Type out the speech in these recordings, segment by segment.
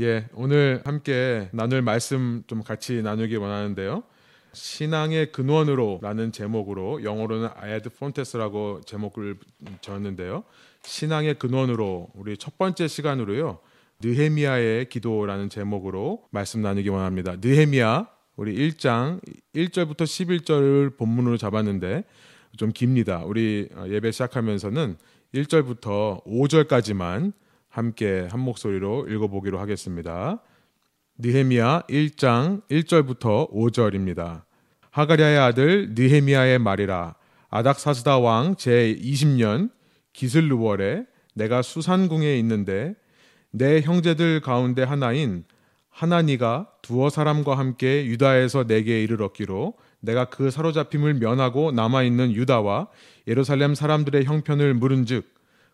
예, 오늘 함께 나눌 말씀 좀 같이 나누기 원하는데요. 신앙의 근원으로라는 제목으로 영어로는 ad fontes라고 제목을 적었는데요. 신앙의 근원으로 우리 첫 번째 시간으로요. 느헤미야의 기도라는 제목으로 말씀 나누기 원합니다. 느헤미야 우리 1장 1절부터 11절을 본문으로 잡았는데 좀 깁니다. 우리 예배 시작하면서는 1절부터 5절까지만 함께 한 목소리로 읽어보기로 하겠습니다. 느헤미야 1장 1절부터 5절입니다. 하가랴의 아들 느헤미야의 말이라 아닥사스다 왕 제 20년 기슬루월에 내가 수산궁에 있는데 내 형제들 가운데 하나인 하나니가 두어 사람과 함께 유다에서 내게 이르렀기로 내가 그 사로잡힘을 면하고 남아 있는 유다와 예루살렘 사람들의 형편을 물은즉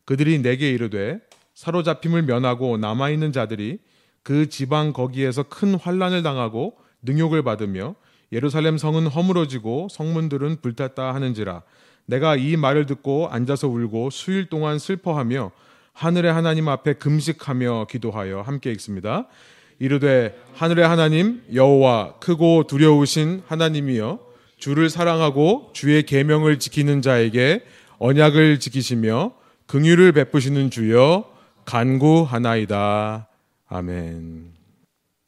그들이 내게 이르되 사로잡힘을 면하고 남아 있는 자들이 그 지방 거기에서 큰 환란을 당하고 능욕을 받으며 예루살렘 성은 허물어지고 성문들은 불탔다 하는지라 내가 이 말을 듣고 앉아서 울고 수일 동안 슬퍼하며 하늘의 하나님 앞에 금식하며 기도하여 함께 읽습니다. 이르되 하늘의 하나님 여호와 크고 두려우신 하나님이여 주를 사랑하고 주의 계명을 지키는 자에게 언약을 지키시며 긍휼을 베푸시는 주여 간구하나이다. 아멘.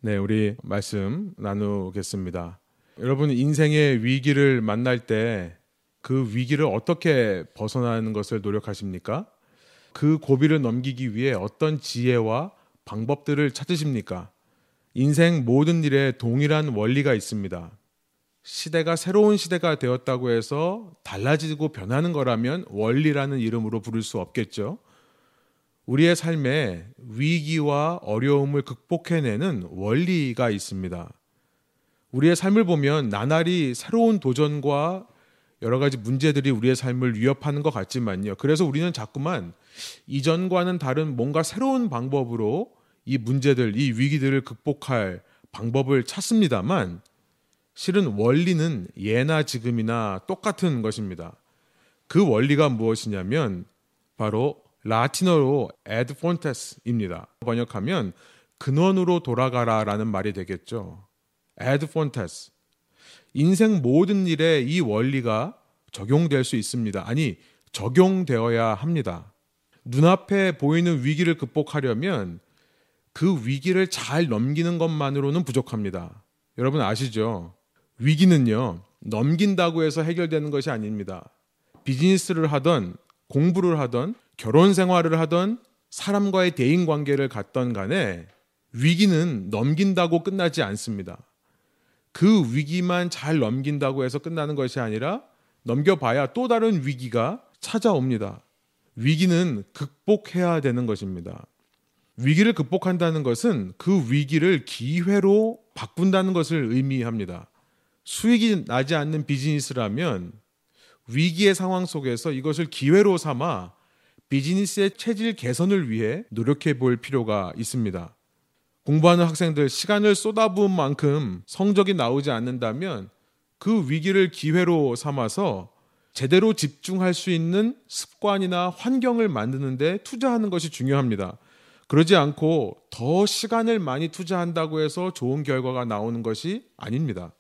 네, 우리 말씀 나누겠습니다. 여러분 인생의 위기를 만날 때 그 위기를 어떻게 벗어나는 것을 노력하십니까? 그 고비를 넘기기 위해 어떤 지혜와 방법들을 찾으십니까? 인생 모든 일에 동일한 원리가 있습니다. 시대가 새로운 시대가 되었다고 해서 달라지고 변하는 거라면 원리라는 이름으로 부를 수 없겠죠. 우리의 삶에 위기와 어려움을 극복해내는 원리가 있습니다. 우리의 삶을 보면 나날이 새로운 도전과 여러 가지 문제들이 우리의 삶을 위협하는 것 같지만요. 그래서 우리는 자꾸만 이전과는 다른 뭔가 새로운 방법으로 이 문제들, 이 위기들을 극복할 방법을 찾습니다만 실은 원리는 예나 지금이나 똑같은 것입니다. 그 원리가 무엇이냐면 바로 라틴어로 ad fontes입니다. 번역하면 근원으로 돌아가라라는 말이 되겠죠. ad fontes. 인생 모든 일에 이 원리가 적용될 수 있습니다. 아니, 적용되어야 합니다. 눈앞에 보이는 위기를 극복하려면 그 위기를 잘 넘기는 것만으로는 부족합니다. 여러분 아시죠? 위기는요, 넘긴다고 해서 해결되는 것이 아닙니다. 비즈니스를 하던, 공부를 하던, 결혼 생활을 하던, 사람과의 대인 관계를 갖던 간에 위기는 넘긴다고 끝나지 않습니다. 그 위기만 잘 넘긴다고 해서 끝나는 것이 아니라 넘겨봐야 또 다른 위기가 찾아옵니다. 위기는 극복해야 되는 것입니다. 위기를 극복한다는 것은 그 위기를 기회로 바꾼다는 것을 의미합니다. 수익이 나지 않는 비즈니스라면 위기의 상황 속에서 이것을 기회로 삼아 비즈니스의 체질 개선을 위해 노력해 볼 필요가 있습니다. 공부하는 학생들 시간을 쏟아부은 만큼 성적이 나오지 않는다면 그 위기를 기회로 삼아서 제대로 집중할 수 있는 습관이나 환경을 만드는데 투자하는 것이 중요합니다. 그러지 않고 더 시간을 많이 투자한다고 해서 좋은 결과가 나오는 것이 아닙니다.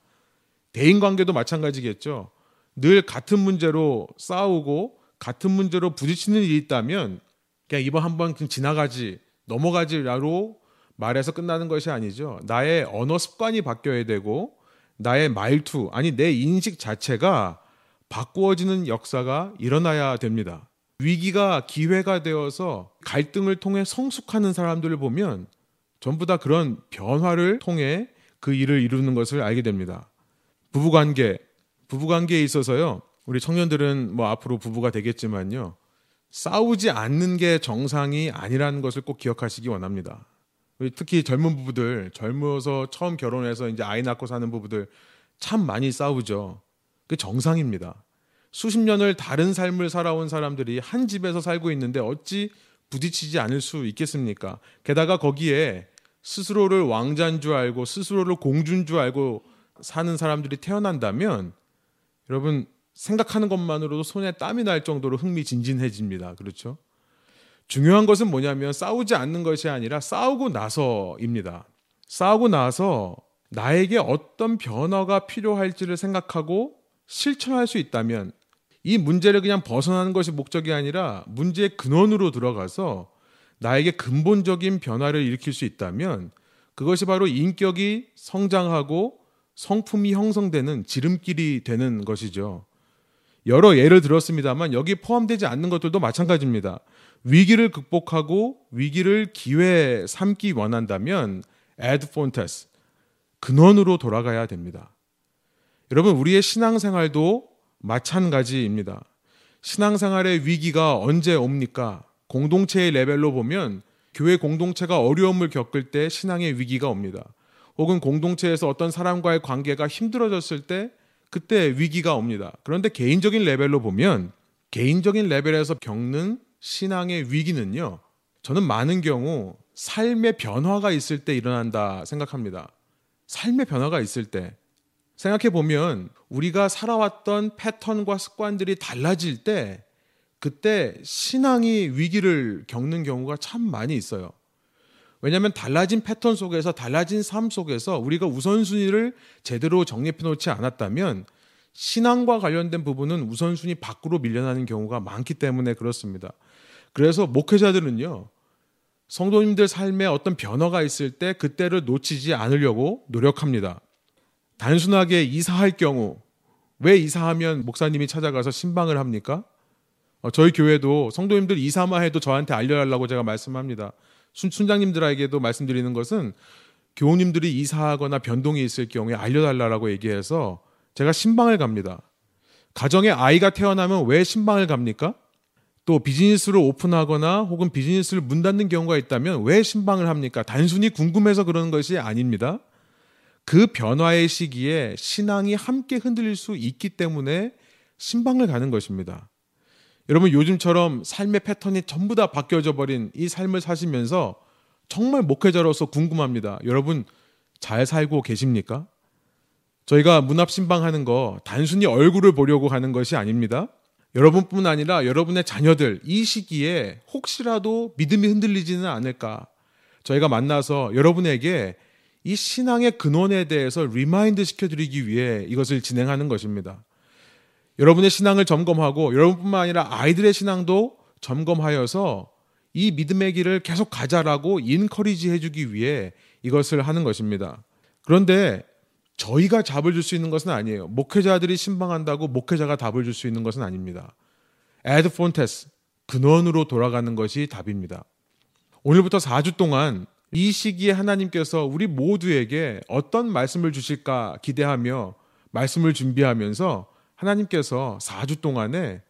대인 관계도 마찬가지겠죠. 늘 같은 문제로 싸우고 같은 문제로 부딪히는 일이 있다면 그냥 이번 한번 그냥 지나가지 넘어가지라로 말해서 끝나는 것이 아니죠. 나의 언어 습관이 바뀌어야 되고 나의 말투 아니 내 인식 자체가 바꾸어지는 역사가 일어나야 됩니다. 위기가 기회가 되어서 갈등을 통해 성숙하는 사람들을 보면 전부 다 그런 변화를 통해 그 일을 이루는 것을 알게 됩니다. 부부관계, 부부관계에 있어서요. 우리 청년들은 뭐 앞으로 부부가 되겠지만요. 싸우지 않는 게 정상이 아니라는 것을 꼭 기억하시기 원합니다. 특히 젊은 부부들, 젊어서 처음 결혼해서 이제 아이 낳고 사는 부부들 참 많이 싸우죠. 그 정상입니다. 수십 년을 다른 삶을 살아온 사람들이 한 집에서 살고 있는데 어찌 부딪히지 않을 수 있겠습니까? 게다가 거기에 스스로를 왕자인 줄 알고 스스로를 공주인 줄 알고 사는 사람들이 태어난다면 여러분 생각하는 것만으로도 손에 땀이 날 정도로 흥미진진해집니다. 그렇죠? 중요한 것은 뭐냐면 싸우지 않는 것이 아니라 싸우고 나서입니다. 싸우고 나서 나에게 어떤 변화가 필요할지를 생각하고 실천할 수 있다면 이 문제를 그냥 벗어나는 것이 목적이 아니라 문제의 근원으로 들어가서 나에게 근본적인 변화를 일으킬 수 있다면 그것이 바로 인격이 성장하고 성품이 형성되는 지름길이 되는 것이죠. 여러 예를 들었습니다만 여기 포함되지 않는 것들도 마찬가지입니다. 위기를 극복하고 위기를 기회 삼기 원한다면 ad fontes 근원으로 돌아가야 됩니다. 여러분 우리의 신앙생활도 마찬가지입니다. 신앙생활의 위기가 언제 옵니까? 공동체의 레벨로 보면 교회 공동체가 어려움을 겪을 때 신앙의 위기가 옵니다. 혹은 공동체에서 어떤 사람과의 관계가 힘들어졌을 때 그때 위기가 옵니다. 그런데 개인적인 레벨로 보면 개인적인 레벨에서 겪는 신앙의 위기는요. 저는 많은 경우 삶의 변화가 있을 때 일어난다 생각합니다. 삶의 변화가 있을 때 생각해 보면 우리가 살아왔던 패턴과 습관들이 달라질 때 그때 신앙이 위기를 겪는 경우가 참 많이 있어요. 왜냐하면 달라진 패턴 속에서 달라진 삶 속에서 우리가 우선순위를 제대로 정립해 놓지 않았다면 신앙과 관련된 부분은 우선순위 밖으로 밀려나는 경우가 많기 때문에 그렇습니다. 그래서 목회자들은요, 성도님들 삶에 어떤 변화가 있을 때 그때를 놓치지 않으려고 노력합니다. 단순하게 이사할 경우, 왜 이사하면 목사님이 찾아가서 신방을 합니까? 어, 저희 교회도 성도님들 이사만 해도 저한테 알려달라고 제가 말씀합니다. 순, 순장님들에게도 말씀드리는 것은 교우님들이 이사하거나 변동이 있을 경우에 알려달라고 얘기해서 제가 신방을 갑니다. 가정에 아이가 태어나면 왜 신방을 갑니까? 또 비즈니스를 오픈하거나 혹은 비즈니스를 문 닫는 경우가 있다면 왜 신방을 합니까? 단순히 궁금해서 그러는 것이 아닙니다. 그 변화의 시기에 신앙이 함께 흔들릴 수 있기 때문에 신방을 가는 것입니다. 여러분 요즘처럼 삶의 패턴이 전부 다 바뀌어져 버린 이 삶을 사시면서 정말 목회자로서 궁금합니다. 여러분 잘 살고 계십니까? 저희가 문앞 심방하는 거 단순히 얼굴을 보려고 가는 것이 아닙니다. 여러분뿐 아니라 여러분의 자녀들 이 시기에 혹시라도 믿음이 흔들리지는 않을까? 저희가 만나서 여러분에게 이 신앙의 근원에 대해서 remind 시켜드리기 위해 이것을 진행하는 것입니다. 여러분의 신앙을 점검하고 여러분뿐만 아니라 아이들의 신앙도 점검하여서 이 믿음의 길을 계속 가자라고 인커리지 해주기 위해 이것을 하는 것입니다. 그런데 저희가 답을 줄 수 있는 것은 아니에요. 목회자들이 신방한다고 목회자가 답을 줄 수 있는 것은 아닙니다. 에드 폰테스 근원으로 돌아가는 것이 답입니다. 오늘부터 4주 동안 이 시기에 하나님께서 우리 모두에게 어떤 말씀을 주실까 기대하며 말씀을 준비하면서 하나님께서 4주 동안에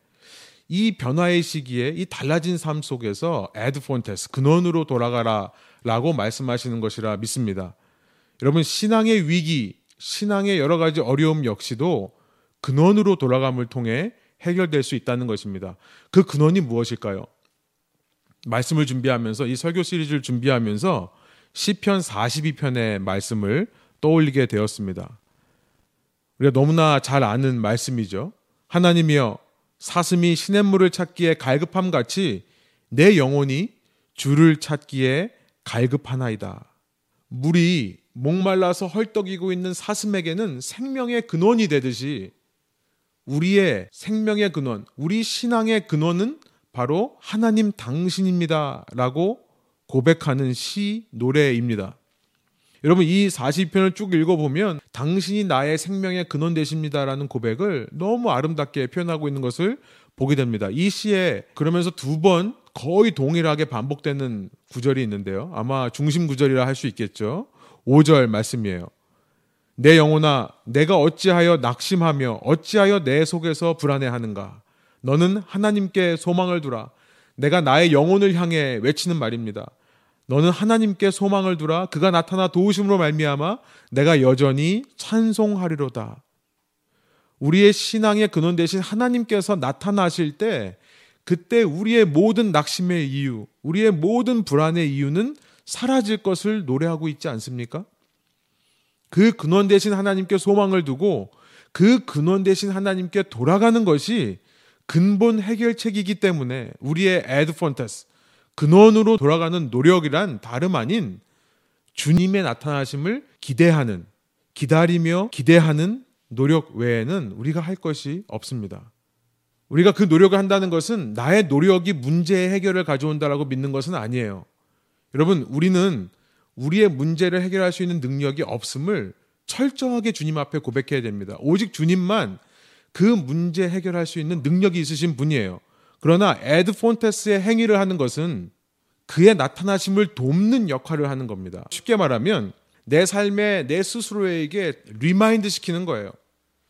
이 변화의 시기에 이 달라진 삶 속에서 에드 폰테스 근원으로 돌아가라라고 말씀하시는 것이라 믿습니다. 여러분 신앙의 위기, 신앙의 여러 가지 어려움 역시도 근원으로 돌아감을 통해 해결될 수 있다는 것입니다. 그 근원이 무엇일까요? 말씀을 준비하면서 이 설교 시리즈를 준비하면서 시편 42편의 말씀을 떠올리게 되었습니다. 우리가 너무나 잘 아는 말씀이죠. 하나님이여 사슴이 시냇물을 찾기에 갈급함 같이 내 영혼이 주를 찾기에 갈급하나이다. 물이 목말라서 헐떡이고 있는 사슴에게는 생명의 근원이 되듯이 우리의 생명의 근원, 우리 신앙의 근원은 바로 하나님 당신입니다. 라고 고백하는 시, 노래입니다. 여러분 이 40편을 쭉 읽어보면 당신이 나의 생명의 근원 되십니다라는 고백을 너무 아름답게 표현하고 있는 것을 보게 됩니다. 이 시에 그러면서 두 번 거의 동일하게 반복되는 구절이 있는데요. 아마 중심 구절이라 할 수 있겠죠. 5절 말씀이에요. 내 영혼아 내가 어찌하여 낙심하며 어찌하여 내 속에서 불안해하는가 너는 하나님께 소망을 두라 내가 나의 영혼을 향해 외치는 말입니다. 너는 하나님께 소망을 두라 그가 나타나 도우심으로 말미암아 내가 여전히 찬송하리로다. 우리의 신앙의 근원 대신 하나님께서 나타나실 때 그때 우리의 모든 낙심의 이유, 우리의 모든 불안의 이유는 사라질 것을 노래하고 있지 않습니까? 그 근원 대신 하나님께 소망을 두고 그 근원 대신 하나님께 돌아가는 것이 근본 해결책이기 때문에 우리의 에드폰테스 근원으로 돌아가는 노력이란 다름 아닌 주님의 나타나심을 기대하는 기다리며 기대하는 노력 외에는 우리가 할 것이 없습니다. 우리가 그 노력을 한다는 것은 나의 노력이 문제의 해결을 가져온다라고 믿는 것은 아니에요. 여러분, 우리는 우리의 문제를 해결할 수 있는 능력이 없음을 철저하게 주님 앞에 고백해야 됩니다. 오직 주님만 그 문제 해결할 수 있는 능력이 있으신 분이에요. 그러나 Ad Fontes의 행위를 하는 것은 그의 나타나심을 돕는 역할을 하는 겁니다. 쉽게 말하면 내 삶에 내 스스로에게 remind 시키는 거예요.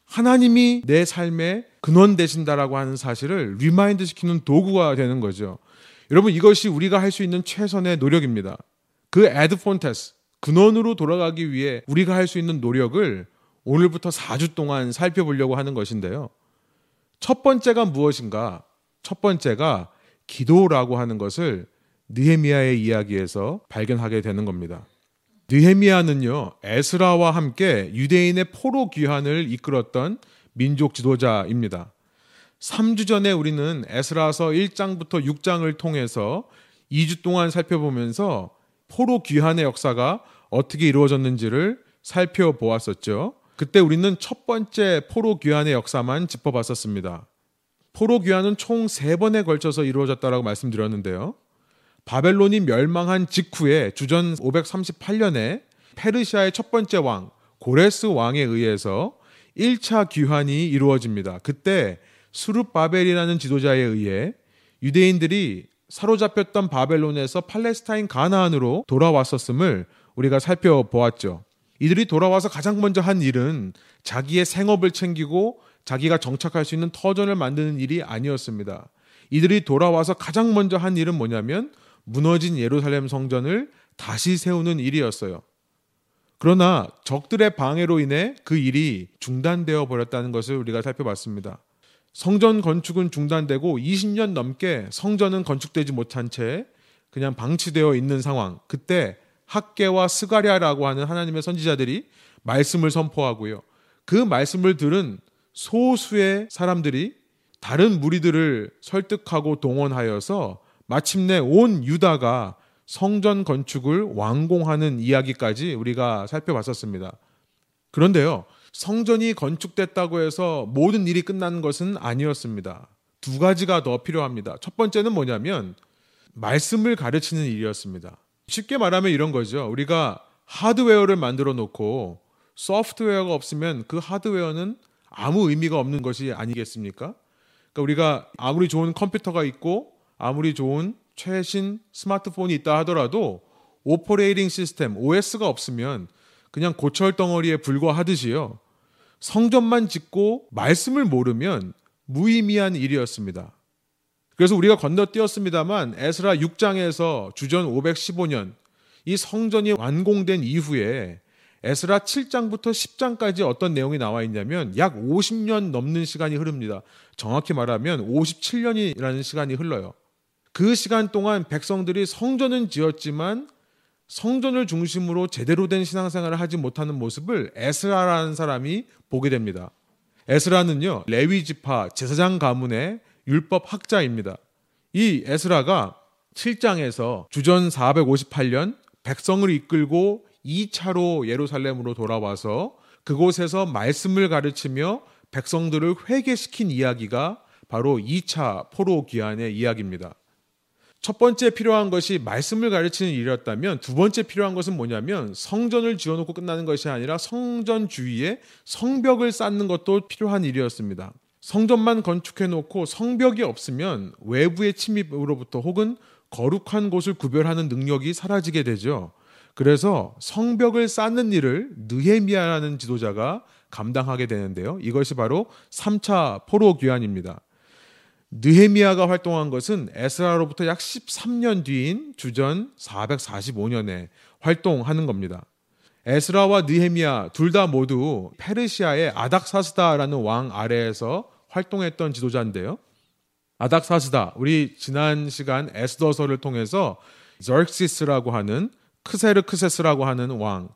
하나님이 내 삶의 근원 되신다라고 하는 사실을 remind 시키는 도구가 되는 거죠. 여러분 이것이 우리가 할 수 있는 최선의 노력입니다. 그 에드 폰테스 근원으로 돌아가기 위해 우리가 할 수 있는 노력을 오늘부터 4주 동안 살펴보려고 하는 것인데요. 첫 번째가 무엇인가? 첫 번째가 기도라고 하는 것을 느헤미야의 이야기에서 발견하게 되는 겁니다. 느헤미야는요 에스라와 함께 유대인의 포로 귀환을 이끌었던 민족 지도자입니다. 3주 전에 우리는 에스라서 1장부터 6장을 통해서 2주 동안 살펴보면서 포로 귀환의 역사가 어떻게 이루어졌는지를 살펴보았었죠. 그때 우리는 첫 번째 포로 귀환의 역사만 짚어봤었습니다. 포로 귀환은 총 세 번에 걸쳐서 이루어졌다라고 말씀드렸는데요. 바벨론이 멸망한 직후에 주전 538년에 페르시아의 첫 번째 왕 고레스 왕에 의해서 1차 귀환이 이루어집니다. 그때 수르바벨이라는 지도자에 의해 유대인들이 사로잡혔던 바벨론에서 팔레스타인 가나안으로 돌아왔었음을 우리가 살펴보았죠. 이들이 돌아와서 가장 먼저 한 일은 자기의 생업을 챙기고 자기가 정착할 수 있는 터전을 만드는 일이 아니었습니다. 이들이 돌아와서 가장 먼저 한 일은 뭐냐면 무너진 예루살렘 성전을 다시 세우는 일이었어요. 그러나 적들의 방해로 인해 그 일이 중단되어 버렸다는 것을 우리가 살펴봤습니다. 성전 건축은 중단되고 20년 넘게 성전은 건축되지 못한 채 그냥 방치되어 있는 상황. 그때 학계와 스가랴라고 하는 하나님의 선지자들이 말씀을 선포하고요. 그 말씀을 들은 소수의 사람들이 다른 무리들을 설득하고 동원하여서 마침내 온 유다가 성전 건축을 완공하는 이야기까지 우리가 살펴봤었습니다. 그런데요, 성전이 건축됐다고 해서 모든 일이 끝나는 것은 아니었습니다. 두 가지가 더 필요합니다. 첫 번째는 뭐냐면 말씀을 가르치는 일이었습니다. 쉽게 말하면 이런 거죠. 우리가 하드웨어를 만들어 놓고 소프트웨어가 없으면 그 하드웨어는 아무 의미가 없는 것이 아니겠습니까? 그러니까 우리가 아무리 좋은 컴퓨터가 있고 아무리 좋은 최신 스마트폰이 있다 하더라도 operating system OS가 없으면 그냥 고철 덩어리에 불과하듯이요. 성전만 짓고 말씀을 모르면 무의미한 일이었습니다. 그래서 우리가 건너뛰었습니다만 에스라 6장에서 주전 515년 이 성전이 완공된 이후에 에스라 7장부터 10장까지 어떤 내용이 나와 있냐면 약 50년 넘는 시간이 흐릅니다. 정확히 말하면 57년이라는 시간이 흘러요. 그 시간 동안 백성들이 성전은 지었지만 성전을 중심으로 제대로 된 신앙생활을 하지 못하는 모습을 에스라라는 사람이 보게 됩니다. 에스라는요 레위 지파 제사장 가문의 율법 학자입니다. 이 에스라가 7장에서 주전 458년 백성을 이끌고 2차로 예루살렘으로 돌아와서 그곳에서 말씀을 가르치며 백성들을 회개시킨 이야기가 바로 2차 포로 귀환의 이야기입니다. 첫 번째 필요한 것이 말씀을 가르치는 일이었다면 두 번째 필요한 것은 뭐냐면 성전을 지어놓고 끝나는 것이 아니라 성전 주위에 성벽을 쌓는 것도 필요한 일이었습니다. 성전만 건축해 놓고 성벽이 없으면 외부의 침입으로부터 혹은 거룩한 곳을 구별하는 능력이 사라지게 되죠. 그래서 성벽을 쌓는 일을 느헤미야라는 지도자가 감당하게 되는데요. 이것이 바로 3차 포로 귀환입니다. 느헤미야가 활동한 것은 에스라로부터 약 13년 뒤인 주전 445년에 활동하는 겁니다. 에스라와 느헤미야 둘 다 모두 페르시아의 아닥사스다라는 왕 아래에서 활동했던 지도자인데요. 아닥사스다 우리 지난 시간 에스더서를 통해서 저크시스라고 하는 크세르크세스라고 하는 왕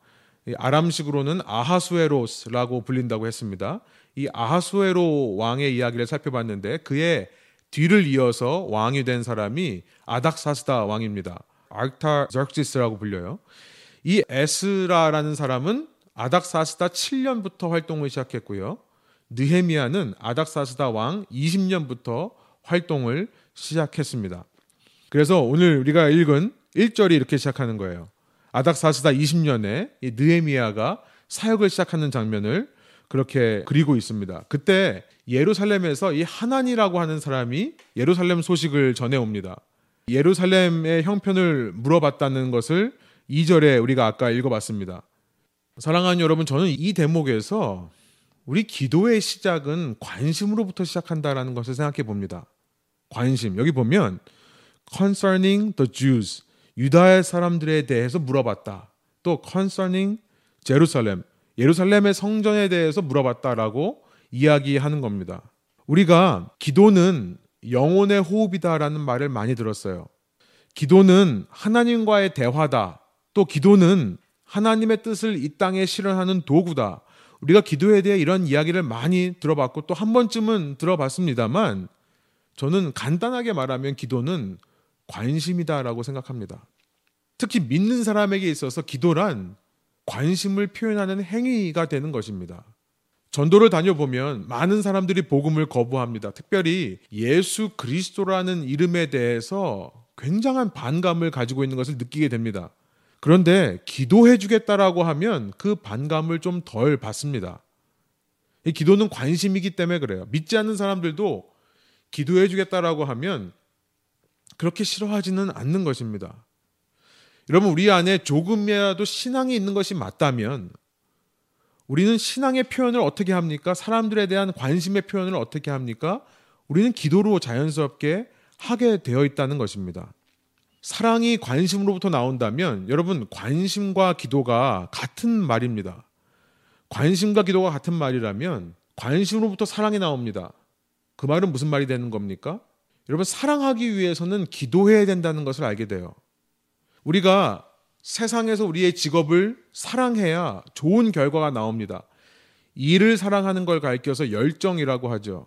아람식으로는 아하수에로스라고 불린다고 했습니다. 이 아하수에로 왕의 이야기를 살펴봤는데 그의 뒤를 이어서 왕이 된 사람이 아닥사스다 왕입니다. 아르타저크시스라고 불려요. 이 에스라라는 사람은 아닥사스다 7년부터 활동을 시작했고요. 느헤미야는 아닥사스다 왕 20년부터 활동을 시작했습니다. 그래서 오늘 우리가 읽은 1절이 이렇게 시작하는 거예요. 아닥사스다 20년에 이 느헤미야가 사역을 시작하는 장면을 그렇게 그리고 있습니다. 그때 예루살렘에서 이 하나니라고 하는 사람이 예루살렘 소식을 전해옵니다. 예루살렘의 형편을 물어봤다는 것을 2절에 우리가 아까 읽어봤습니다. 사랑하는 여러분, 저는 이 대목에서 우리 기도의 시작은 관심으로부터 시작한다라는 것을 생각해 봅니다. 관심. 여기 보면 concerning the Jews 유다의 사람들에 대해서 물어봤다. 또 concerning 제루살렘 예루살렘의 성전에 대해서 물어봤다라고 이야기하는 겁니다. 우리가 기도는 영혼의 호흡이다라는 말을 많이 들었어요. 기도는 하나님과의 대화다. 또 기도는 하나님의 뜻을 이 땅에 실현하는 도구다. 우리가 기도에 대해 이런 이야기를 많이 들어봤고 또 한 번쯤은 들어봤습니다만 저는 간단하게 말하면 기도는 관심이다라고 생각합니다. 특히 믿는 사람에게 있어서 기도란 관심을 표현하는 행위가 되는 것입니다. 전도를 다녀보면 많은 사람들이 복음을 거부합니다. 특별히 예수 그리스도라는 이름에 대해서 굉장한 반감을 가지고 있는 것을 느끼게 됩니다. 그런데 기도해 주겠다라고 하면 그 반감을 좀 덜 받습니다. 이 기도는 관심이기 때문에 그래요. 믿지 않는 사람들도 기도해 주겠다라고 하면 그렇게 싫어하지는 않는 것입니다. 여러분, 우리 안에 조금이라도 신앙이 있는 것이 맞다면 우리는 신앙의 표현을 어떻게 합니까? 사람들에 대한 관심의 표현을 어떻게 합니까? 우리는 기도로 자연스럽게 하게 되어 있다는 것입니다. 사랑이 관심으로부터 나온다면 여러분, 관심과 기도가 같은 말입니다. 관심과 기도가 같은 말이라면 관심으로부터 사랑이 나옵니다. 그 말은 무슨 말이 되는 겁니까? 여러분, 사랑하기 위해서는 기도해야 된다는 것을 알게 돼요. 우리가 세상에서 우리의 직업을 사랑해야 좋은 결과가 나옵니다. 일을 사랑하는 걸 가리켜서 열정이라고 하죠.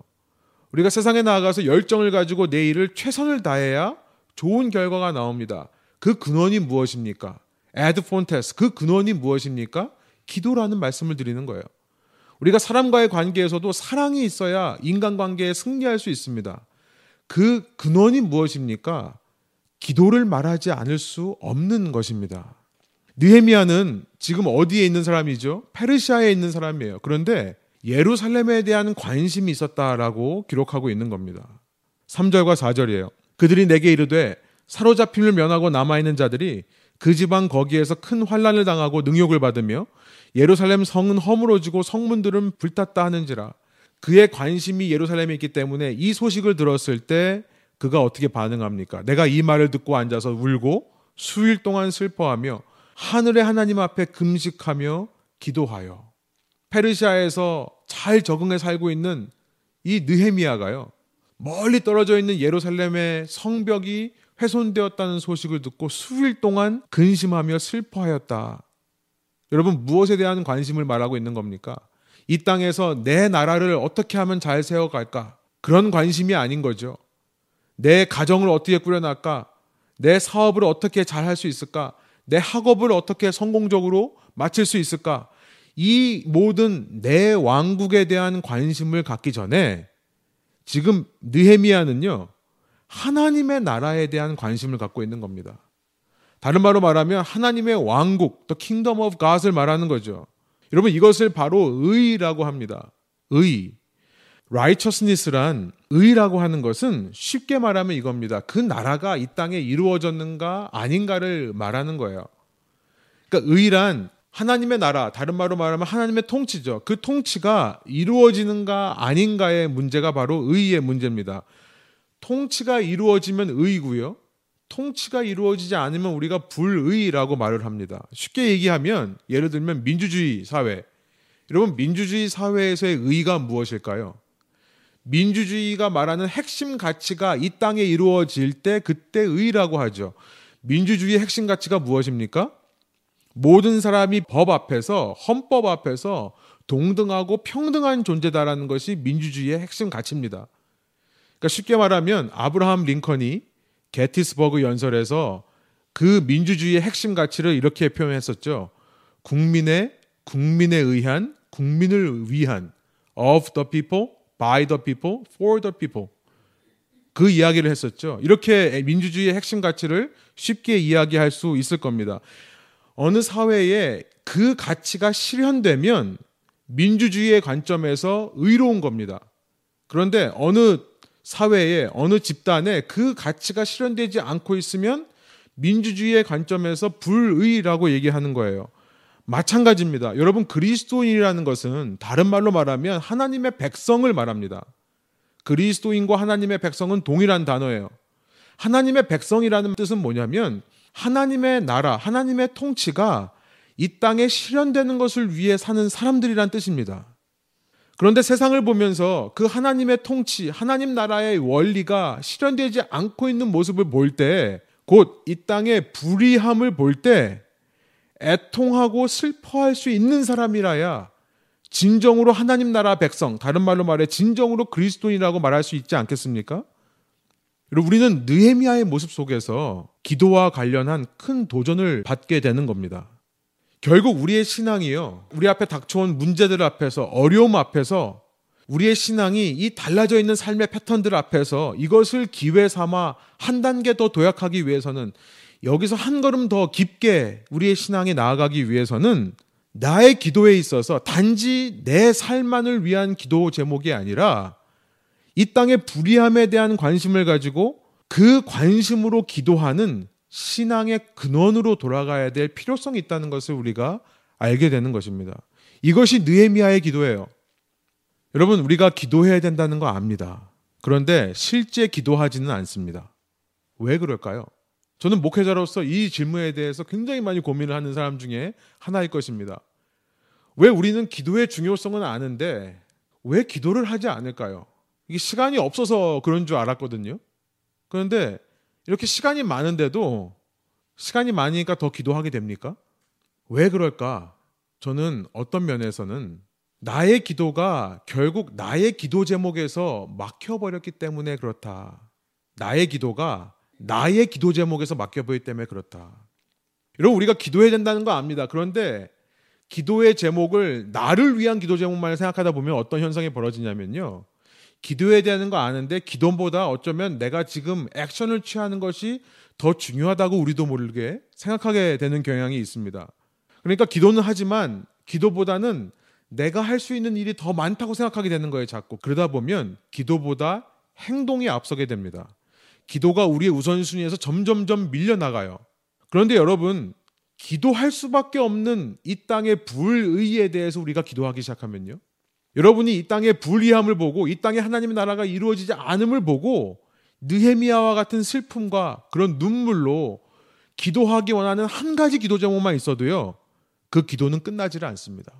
우리가 세상에 나아가서 열정을 가지고 내 일을 최선을 다해야 좋은 결과가 나옵니다. 그 근원이 무엇입니까? 에드 폰테스 그 근원이 무엇입니까? 기도라는 말씀을 드리는 거예요. 우리가 사람과의 관계에서도 사랑이 있어야 인간관계에 승리할 수 있습니다. 그 근원이 무엇입니까? 기도를 말하지 않을 수 없는 것입니다. 느헤미야는 지금 어디에 있는 사람이죠? 페르시아에 있는 사람이에요. 그런데 예루살렘에 대한 관심이 있었다라고 기록하고 있는 겁니다. 3절과 4절이에요. 그들이 내게 이르되 사로잡힘을 면하고 남아 있는 자들이 그 지방 거기에서 큰 환란을 당하고 능욕을 받으며 예루살렘 성은 허물어지고 성문들은 불탔다 하는지라 그의 관심이 예루살렘에 있기 때문에 이 소식을 들었을 때 그가 어떻게 반응합니까? 내가 이 말을 듣고 앉아서 울고 수일 동안 슬퍼하며 하늘의 하나님 앞에 금식하며 기도하여 페르시아에서 잘 적응해 살고 있는 이 느헤미야가요. 멀리 떨어져 있는 예루살렘의 성벽이 훼손되었다는 소식을 듣고 수일 동안 근심하며 슬퍼하였다. 여러분 무엇에 대한 관심을 말하고 있는 겁니까? 이 땅에서 내 나라를 어떻게 하면 잘 세워갈까? 그런 관심이 아닌 거죠. 내 가정을 어떻게 꾸려날까? 내 사업을 어떻게 잘 할 수 있을까? 내 학업을 어떻게 성공적으로 마칠 수 있을까? 이 모든 내 왕국에 대한 관심을 갖기 전에 지금 느헤미야는요. 하나님의 나라에 대한 관심을 갖고 있는 겁니다. 다른 말로 말하면 하나님의 왕국, the kingdom of God을 말하는 거죠. 여러분 이것을 바로 의라고 합니다. 의. righteousness란 의라고 하는 것은 쉽게 말하면 이겁니다. 그 나라가 이 땅에 이루어졌는가 아닌가를 말하는 거예요. 그러니까 의란 하나님의 나라, 다른 말로 말하면 하나님의 통치죠. 그 통치가 이루어지는가 아닌가의 문제가 바로 의의 문제입니다. 통치가 이루어지면 의고요. 통치가 이루어지지 않으면 우리가 불의라고 말을 합니다. 쉽게 얘기하면 예를 들면 민주주의 사회. 여러분 민주주의 사회에서의 의가 무엇일까요? 민주주의가 말하는 핵심 가치가 이 땅에 이루어질 때 그때 의라고 하죠. 민주주의의 핵심 가치가 무엇입니까? 모든 사람이 법 앞에서 헌법 앞에서 동등하고 평등한 존재다라는 것이 민주주의의 핵심 가치입니다. 그러니까 쉽게 말하면 아브라함 링컨이 게티스버그 연설에서 그 민주주의의 핵심 가치를 이렇게 표현했었죠. 국민의 국민에 의한 국민을 위한 of the people, by the people, for the people. 그 이야기를 했었죠. 이렇게 민주주의의 핵심 가치를 쉽게 이야기할 수 있을 겁니다. 어느 사회에 그 가치가 실현되면 민주주의의 관점에서 의로운 겁니다. 그런데 어느 사회에 어느 집단에 그 가치가 실현되지 않고 있으면 민주주의의 관점에서 불의라고 얘기하는 거예요. 마찬가지입니다. 여러분 그리스도인이라는 것은 다른 말로 말하면 하나님의 백성을 말합니다. 그리스도인과 하나님의 백성은 동일한 단어예요. 하나님의 백성이라는 뜻은 뭐냐면 하나님의 나라, 하나님의 통치가 이 땅에 실현되는 것을 위해 사는 사람들이란 뜻입니다. 그런데 세상을 보면서 그 하나님의 통치, 하나님 나라의 원리가 실현되지 않고 있는 모습을 볼 때, 곧 이 땅의 불의함을 볼 때, 애통하고 슬퍼할 수 있는 사람이라야 진정으로 하나님 나라 백성, 다른 말로 말해 진정으로 그리스도인이라고 말할 수 있지 않겠습니까? 우리는 느헤미야의 모습 속에서 기도와 관련한 큰 도전을 받게 되는 겁니다. 결국 우리의 신앙이요. 우리 앞에 닥쳐온 문제들 앞에서 어려움 앞에서 우리의 신앙이 이 달라져 있는 삶의 패턴들 앞에서 이것을 기회 삼아 한 단계 더 도약하기 위해서는 여기서 한 걸음 더 깊게 우리의 신앙에 나아가기 위해서는 나의 기도에 있어서 단지 내 삶만을 위한 기도 제목이 아니라 이 땅의 불의함에 대한 관심을 가지고 그 관심으로 기도하는 신앙의 근원으로 돌아가야 될 필요성이 있다는 것을 우리가 알게 되는 것입니다. 이것이 느헤미야의 기도예요. 여러분 우리가 기도해야 된다는 거 압니다. 그런데 실제 기도하지는 않습니다. 왜 그럴까요? 저는 목회자로서 이 질문에 대해서 굉장히 많이 고민을 하는 사람 중에 하나일 것입니다. 왜 우리는 기도의 중요성은 아는데 왜 기도를 하지 않을까요? 이게 시간이 없어서 그런 줄 알았거든요. 그런데 이렇게 시간이 많은데도 시간이 많으니까 더 기도하게 됩니까? 왜 그럴까? 저는 어떤 면에서는 나의 기도가 결국 나의 기도 제목에서 막혀버렸기 때문에 그렇다. 나의 기도가 나의 기도 제목에서 막혀버리기 때문에 그렇다. 여러분, 우리가 기도해야 된다는 거 압니다. 그런데 기도의 제목을 나를 위한 기도 제목만 생각하다 보면 어떤 현상이 벌어지냐면요. 기도해야 되는 거 아는데 기도보다 어쩌면 내가 지금 액션을 취하는 것이 더 중요하다고 우리도 모르게 생각하게 되는 경향이 있습니다. 그러니까 기도는 하지만 기도보다는 내가 할 수 있는 일이 더 많다고 생각하게 되는 거예요, 자꾸. 그러다 보면 기도보다 행동이 앞서게 됩니다. 기도가 우리의 우선순위에서 점점점 밀려나가요. 그런데 여러분, 기도할 수밖에 없는 이 땅의 불의에 대해서 우리가 기도하기 시작하면요. 여러분이 이 땅의 불의함을 보고 이 땅에 하나님의 나라가 이루어지지 않음을 보고 느헤미야와 같은 슬픔과 그런 눈물로 기도하기 원하는 한 가지 기도 제목만 있어도요. 그 기도는 끝나지를 않습니다.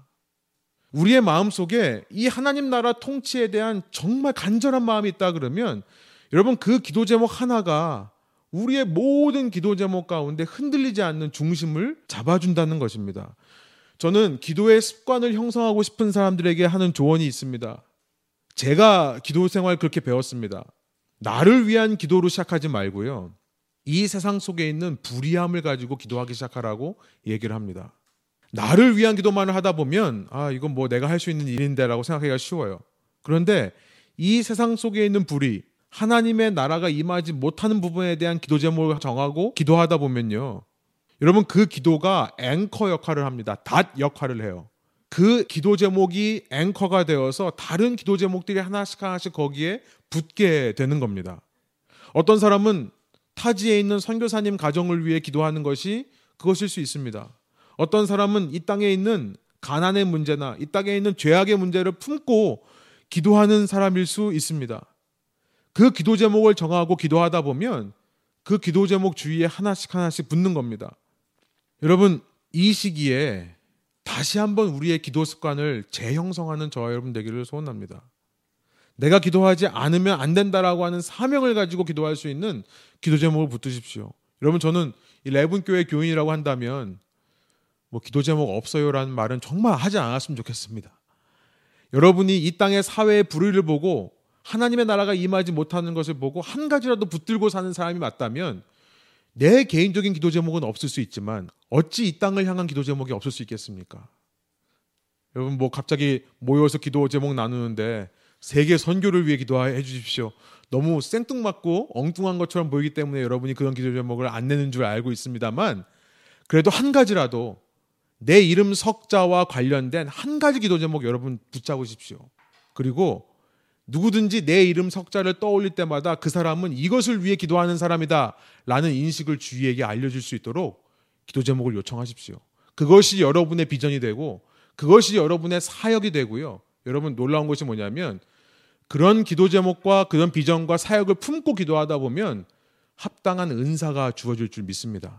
우리의 마음 속에 이 하나님 나라 통치에 대한 정말 간절한 마음이 있다 그러면 여러분 그 기도 제목 하나가 우리의 모든 기도 제목 가운데 흔들리지 않는 중심을 잡아준다는 것입니다. 저는 기도의 습관을 형성하고 싶은 사람들에게 하는 조언이 있습니다. 제가 기도 생활 그렇게 배웠습니다. 나를 위한 기도로 시작하지 말고요. 이 세상 속에 있는 불의함을 가지고 기도하기 시작하라고 얘기를 합니다. 나를 위한 기도만을 하다 보면 아 이건 뭐 내가 할 수 있는 일인데라고 생각하기가 쉬워요. 그런데 이 세상 속에 있는 불의, 하나님의 나라가 임하지 못하는 부분에 대한 기도 제목을 정하고 기도하다 보면요. 여러분 그 기도가 앵커 역할을 합니다. 닷 역할을 해요. 그 기도 제목이 앵커가 되어서 다른 기도 제목들이 하나씩 하나씩 거기에 붙게 되는 겁니다. 어떤 사람은 타지에 있는 선교사님 가정을 위해 기도하는 것이 그것일 수 있습니다. 어떤 사람은 이 땅에 있는 가난의 문제나 이 땅에 있는 죄악의 문제를 품고 기도하는 사람일 수 있습니다. 그 기도 제목을 정하고 기도하다 보면 그 기도 제목 주위에 하나씩 하나씩 붙는 겁니다. 여러분, 이 시기에 다시 한번 우리의 기도 습관을 재형성하는 저와 여러분 되기를 소원합니다. 내가 기도하지 않으면 안 된다라고 하는 사명을 가지고 기도할 수 있는 기도 제목을 붙드십시오. 여러분, 저는 이 레븐교회 교인이라고 한다면 뭐 기도 제목 없어요라는 말은 정말 하지 않았으면 좋겠습니다. 여러분이 이 땅의 사회의 불의를 보고 하나님의 나라가 임하지 못하는 것을 보고 한 가지라도 붙들고 사는 사람이 맞다면 내 개인적인 기도 제목은 없을 수 있지만 어찌 이 땅을 향한 기도 제목이 없을 수 있겠습니까? 여러분 뭐 갑자기 모여서 기도 제목 나누는데 세계 선교를 위해 기도해 주십시오. 너무 생뚱맞고 엉뚱한 것처럼 보이기 때문에 여러분이 그런 기도 제목을 안 내는 줄 알고 있습니다만 그래도 한 가지라도 내 이름 석자와 관련된 한 가지 기도 제목 여러분 붙잡으십시오. 그리고 누구든지 내 이름 석자를 떠올릴 때마다 그 사람은 이것을 위해 기도하는 사람이다 라는 인식을 주위에게 알려줄 수 있도록 기도 제목을 요청하십시오. 그것이 여러분의 비전이 되고 그것이 여러분의 사역이 되고요. 여러분 놀라운 것이 뭐냐면 그런 기도 제목과 그런 비전과 사역을 품고 기도하다 보면 합당한 은사가 주어질 줄 믿습니다.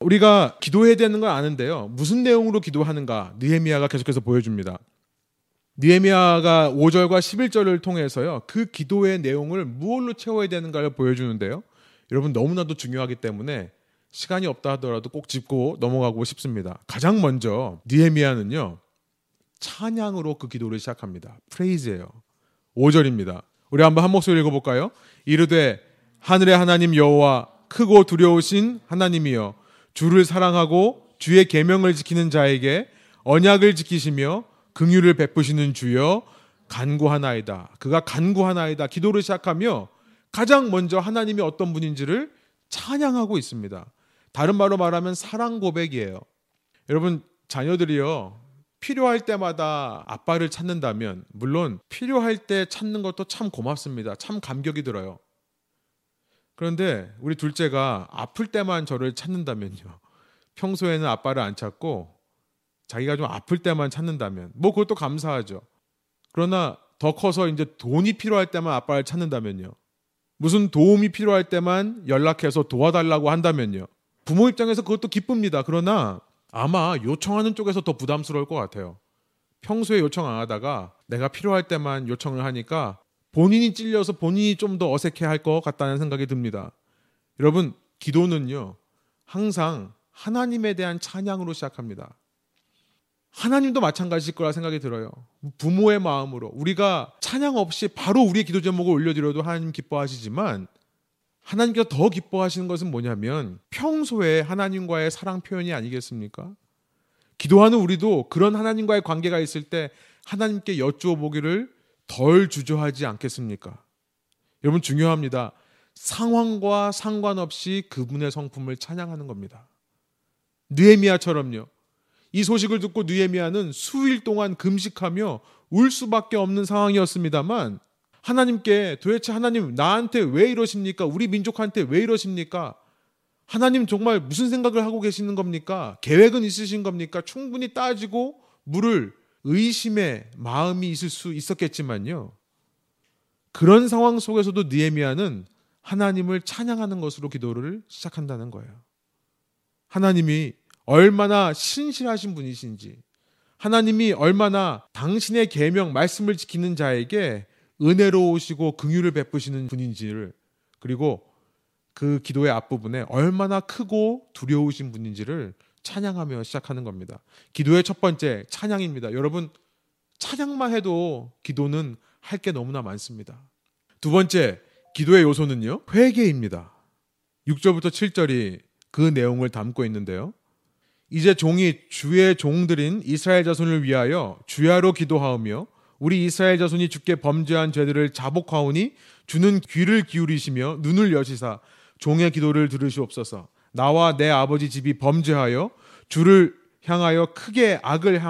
우리가 기도해야 되는 걸 아는데요. 무슨 내용으로 기도하는가 느헤미야가 계속해서 보여줍니다. 느헤미야가 5절과 11절을 통해서요. 그 기도의 내용을 무엇로 채워야 되는가를 보여주는데요. 여러분 너무나도 중요하기 때문에 시간이 없다 하더라도 꼭 짚고 넘어가고 싶습니다. 가장 먼저 느헤미야는요. 찬양으로 그 기도를 시작합니다. 프레이즈예요. 5절입니다. 우리 한번 한 목소리 읽어 볼까요? 이르되 하늘의 하나님 여호와 크고 두려우신 하나님이여 주를 사랑하고 주의 계명을 지키는 자에게 언약을 지키시며 긍휼을 베푸시는 주여 간구하나이다. 그가 간구하나이다. 기도를 시작하며 가장 먼저 하나님이 어떤 분인지를 찬양하고 있습니다. 다른 말로 말하면 사랑 고백이에요. 여러분 자녀들이요 필요할 때마다 아빠를 찾는다면 물론 필요할 때 찾는 것도 참 고맙습니다. 참 감격이 들어요. 그런데 우리 둘째가 아플 때만 저를 찾는다면요. 평소에는 아빠를 안 찾고 자기가 좀 아플 때만 찾는다면 뭐 그것도 감사하죠. 그러나 더 커서 이제 돈이 필요할 때만 아빠를 찾는다면요. 무슨 도움이 필요할 때만 연락해서 도와달라고 한다면요. 부모 입장에서 그것도 기쁩니다. 그러나 아마 요청하는 쪽에서 더 부담스러울 것 같아요. 평소에 요청 안 하다가 내가 필요할 때만 요청을 하니까 본인이 찔려서 본인이 좀 더 어색해 할 것 같다는 생각이 듭니다. 여러분, 기도는요, 항상 하나님에 대한 찬양으로 시작합니다. 하나님도 마찬가지일 거라 생각이 들어요. 부모의 마음으로 우리가 찬양 없이 바로 우리의 기도 제목을 올려드려도 하나님 기뻐하시지만 하나님께서 더 기뻐하시는 것은 뭐냐면 평소에 하나님과의 사랑 표현이 아니겠습니까? 기도하는 우리도 그런 하나님과의 관계가 있을 때 하나님께 여쭈어 보기를 덜 주저하지 않겠습니까? 여러분 중요합니다. 상황과 상관없이 그분의 성품을 찬양하는 겁니다. 느헤미야처럼요. 이 소식을 듣고 느헤미야는 수일 동안 금식하며 울 수밖에 없는 상황이었습니다만 하나님께 도대체 하나님 나한테 왜 이러십니까? 우리 민족한테 왜 이러십니까? 하나님 정말 무슨 생각을 하고 계시는 겁니까? 계획은 있으신 겁니까? 충분히 따지고 물을 의심의 마음이 있을 수 있었겠지만요. 그런 상황 속에서도 느헤미야는 하나님을 찬양하는 것으로 기도를 시작한다는 거예요. 하나님이 얼마나 신실하신 분이신지 하나님이 얼마나 당신의 계명 말씀을 지키는 자에게 은혜로우시고 긍휼을 베푸시는 분인지를 그리고 그 기도의 앞부분에 얼마나 크고 두려우신 분인지를 찬양하며 시작하는 겁니다. 기도의 첫 번째 찬양입니다. 여러분 찬양만 해도 기도는 할 게 너무나 많습니다. 두 번째 기도의 요소는요. 회개입니다. 6절부터 7절이 그 내용을 담고 있는데요. 이제 종이 주의 종들인 이스라엘 자손을 위하여 주야로 기도하오며 우리 이스라엘 자손이 주께 범죄한 죄들을 자복하오니 주는 귀를 기울이시며 눈을 여시사 종의 기도를 들으시옵소서. 나와 내 아버지 집이 범죄하여 주를 향하여 크게 악을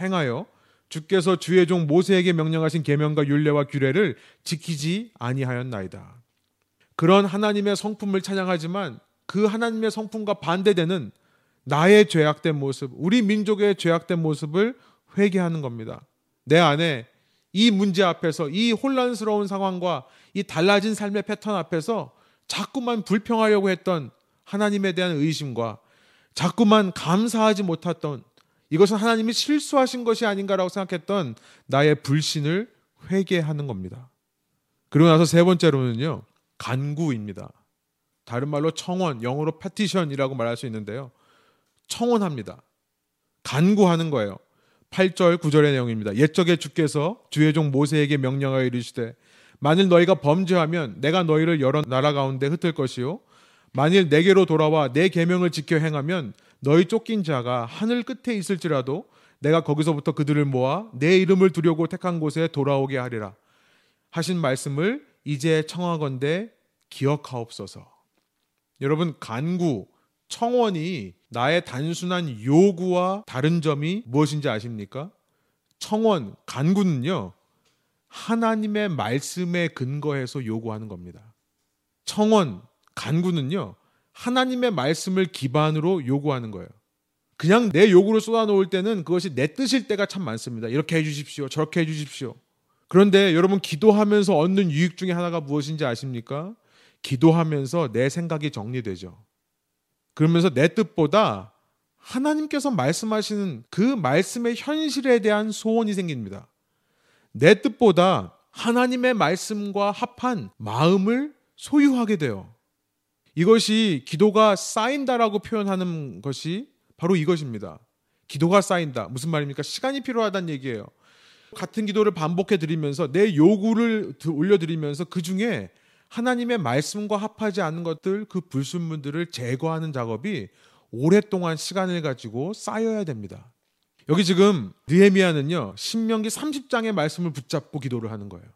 행하여 주께서 주의 종 모세에게 명령하신 계명과 율례와 규례를 지키지 아니하였나이다. 그런 하나님의 성품을 찬양하지만 그 하나님의 성품과 반대되는 나의 죄악된 모습, 우리 민족의 죄악된 모습을 회개하는 겁니다. 내 안에 이 문제 앞에서 이 혼란스러운 상황과 이 달라진 삶의 패턴 앞에서 자꾸만 불평하려고 했던 하나님에 대한 의심과 자꾸만 감사하지 못했던 이것은 하나님이 실수하신 것이 아닌가라고 생각했던 나의 불신을 회개하는 겁니다. 그리고 나서 세 번째로는요, 간구입니다. 다른 말로 청원, 영어로 패티션이라고 말할 수 있는데요. 청원합니다. 간구하는 거예요. 8절, 9절의 내용입니다. 옛적에 주께서 주의 종 모세에게 명령하여 이르시되 만일 너희가 범죄하면 내가 너희를 여러 나라 가운데 흩을 것이요 만일 내게로 돌아와 내 계명을 지켜 행하면 너희 쫓긴 자가 하늘 끝에 있을지라도 내가 거기서부터 그들을 모아 내 이름을 두려고 택한 곳에 돌아오게 하리라 하신 말씀을 이제 청하건대 기억하옵소서. 여러분 간구 청원이 나의 단순한 요구와 다른 점이 무엇인지 아십니까? 청원 간구는요. 하나님의 말씀에 근거해서 요구하는 겁니다. 청원 간구는요. 하나님의 말씀을 기반으로 요구하는 거예요. 그냥 내 요구를 쏟아놓을 때는 그것이 내 뜻일 때가 참 많습니다. 이렇게 해주십시오. 저렇게 해주십시오. 그런데 여러분 기도하면서 얻는 유익 중에 하나가 무엇인지 아십니까? 기도하면서 내 생각이 정리되죠. 그러면서 내 뜻보다 하나님께서 말씀하시는 그 말씀의 현실에 대한 소원이 생깁니다. 내 뜻보다 하나님의 말씀과 합한 마음을 소유하게 돼요. 이것이 기도가 쌓인다라고 표현하는 것이 바로 이것입니다. 기도가 쌓인다. 무슨 말입니까? 시간이 필요하다는 얘기예요. 같은 기도를 반복해 드리면서 내 요구를 올려 드리면서 그 중에 하나님의 말씀과 합하지 않는 것들 그 불순물들을 제거하는 작업이 오랫동안 시간을 가지고 쌓여야 됩니다. 여기 지금 느헤미야는요. 신명기 30장의 말씀을 붙잡고 기도를 하는 거예요.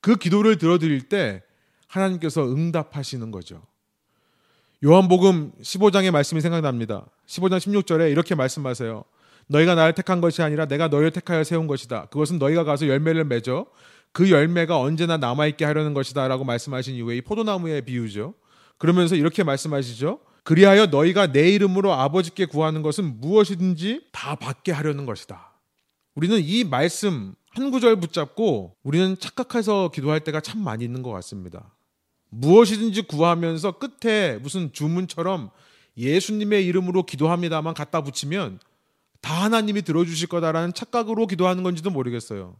그 기도를 들어드릴 때 하나님께서 응답하시는 거죠. 요한복음 15장의 말씀이 생각납니다. 15장 16절에 이렇게 말씀하세요. 너희가 나를 택한 것이 아니라 내가 너희를 택하여 세운 것이다. 그것은 너희가 가서 열매를 맺어 그 열매가 언제나 남아있게 하려는 것이다. 라고 말씀하신 이후에 이 포도나무의 비유죠. 그러면서 이렇게 말씀하시죠. 그리하여 너희가 내 이름으로 아버지께 구하는 것은 무엇이든지 다 받게 하려는 것이다. 우리는 이 말씀 한 구절 붙잡고 우리는 착각해서 기도할 때가 참 많이 있는 것 같습니다. 무엇이든지 구하면서 끝에 무슨 주문처럼 예수님의 이름으로 기도합니다만 갖다 붙이면 다 하나님이 들어주실 거다라는 착각으로 기도하는 건지도 모르겠어요.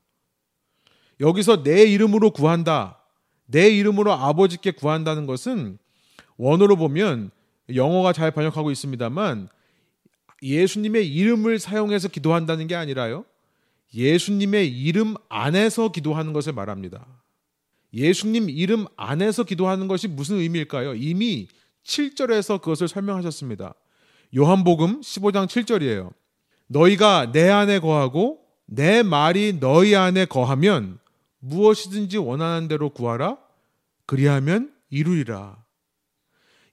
여기서 내 이름으로 구한다. 내 이름으로 아버지께 구한다는 것은 원어로 보면 영어가 잘 번역하고 있습니다만 예수님의 이름을 사용해서 기도한다는 게 아니라요. 예수님의 이름 안에서 기도하는 것을 말합니다. 예수님 이름 안에서 기도하는 것이 무슨 의미일까요? 이미 7절에서 그것을 설명하셨습니다. 요한복음 15장 7절이에요. 너희가 내 안에 거하고 내 말이 너희 안에 거하면 무엇이든지 원하는 대로 구하라. 그리하면 이루리라.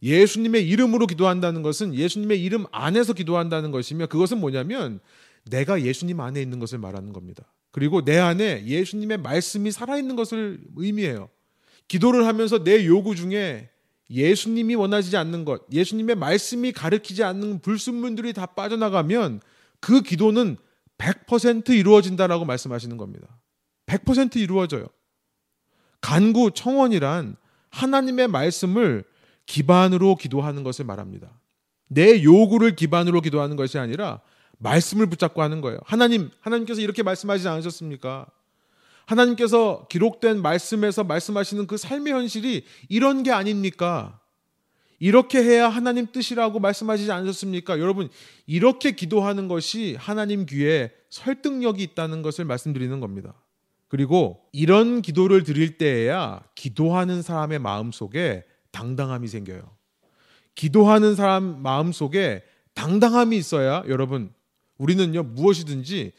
예수님의 이름으로 기도한다는 것은 예수님의 이름 안에서 기도한다는 것이며 그것은 뭐냐면 내가 예수님 안에 있는 것을 말하는 겁니다. 그리고 내 안에 예수님의 말씀이 살아있는 것을 의미해요. 기도를 하면서 내 요구 중에 예수님이 원하지 않는 것, 예수님의 말씀이 가르치지 않는 불순물들이 다 빠져나가면 그 기도는 100% 이루어진다라고 말씀하시는 겁니다. 100% 이루어져요. 간구 청원이란 하나님의 말씀을 기반으로 기도하는 것을 말합니다. 내 요구를 기반으로 기도하는 것이 아니라 말씀을 붙잡고 하는 거예요. 하나님, 하나님께서 이렇게 말씀하시지 않으셨습니까? 하나님께서 기록된 말씀에서 말씀하시는 그 삶의 현실이 이런 게 아닙니까? 이렇게 해야 하나님 뜻이라고 말씀하시지 않으셨습니까? 여러분, 이렇게 기도하는 것이 하나님 귀에 설득력이 있다는 것을 말씀드리는 겁니다. 그리고 이런 기도를 드릴 때에야 기도하는 사람의 마음 속에 당당함이 생겨요. 기도하는 사람 마음 속에 당당함이 있어야 여러분, 우리는요, 무엇이든지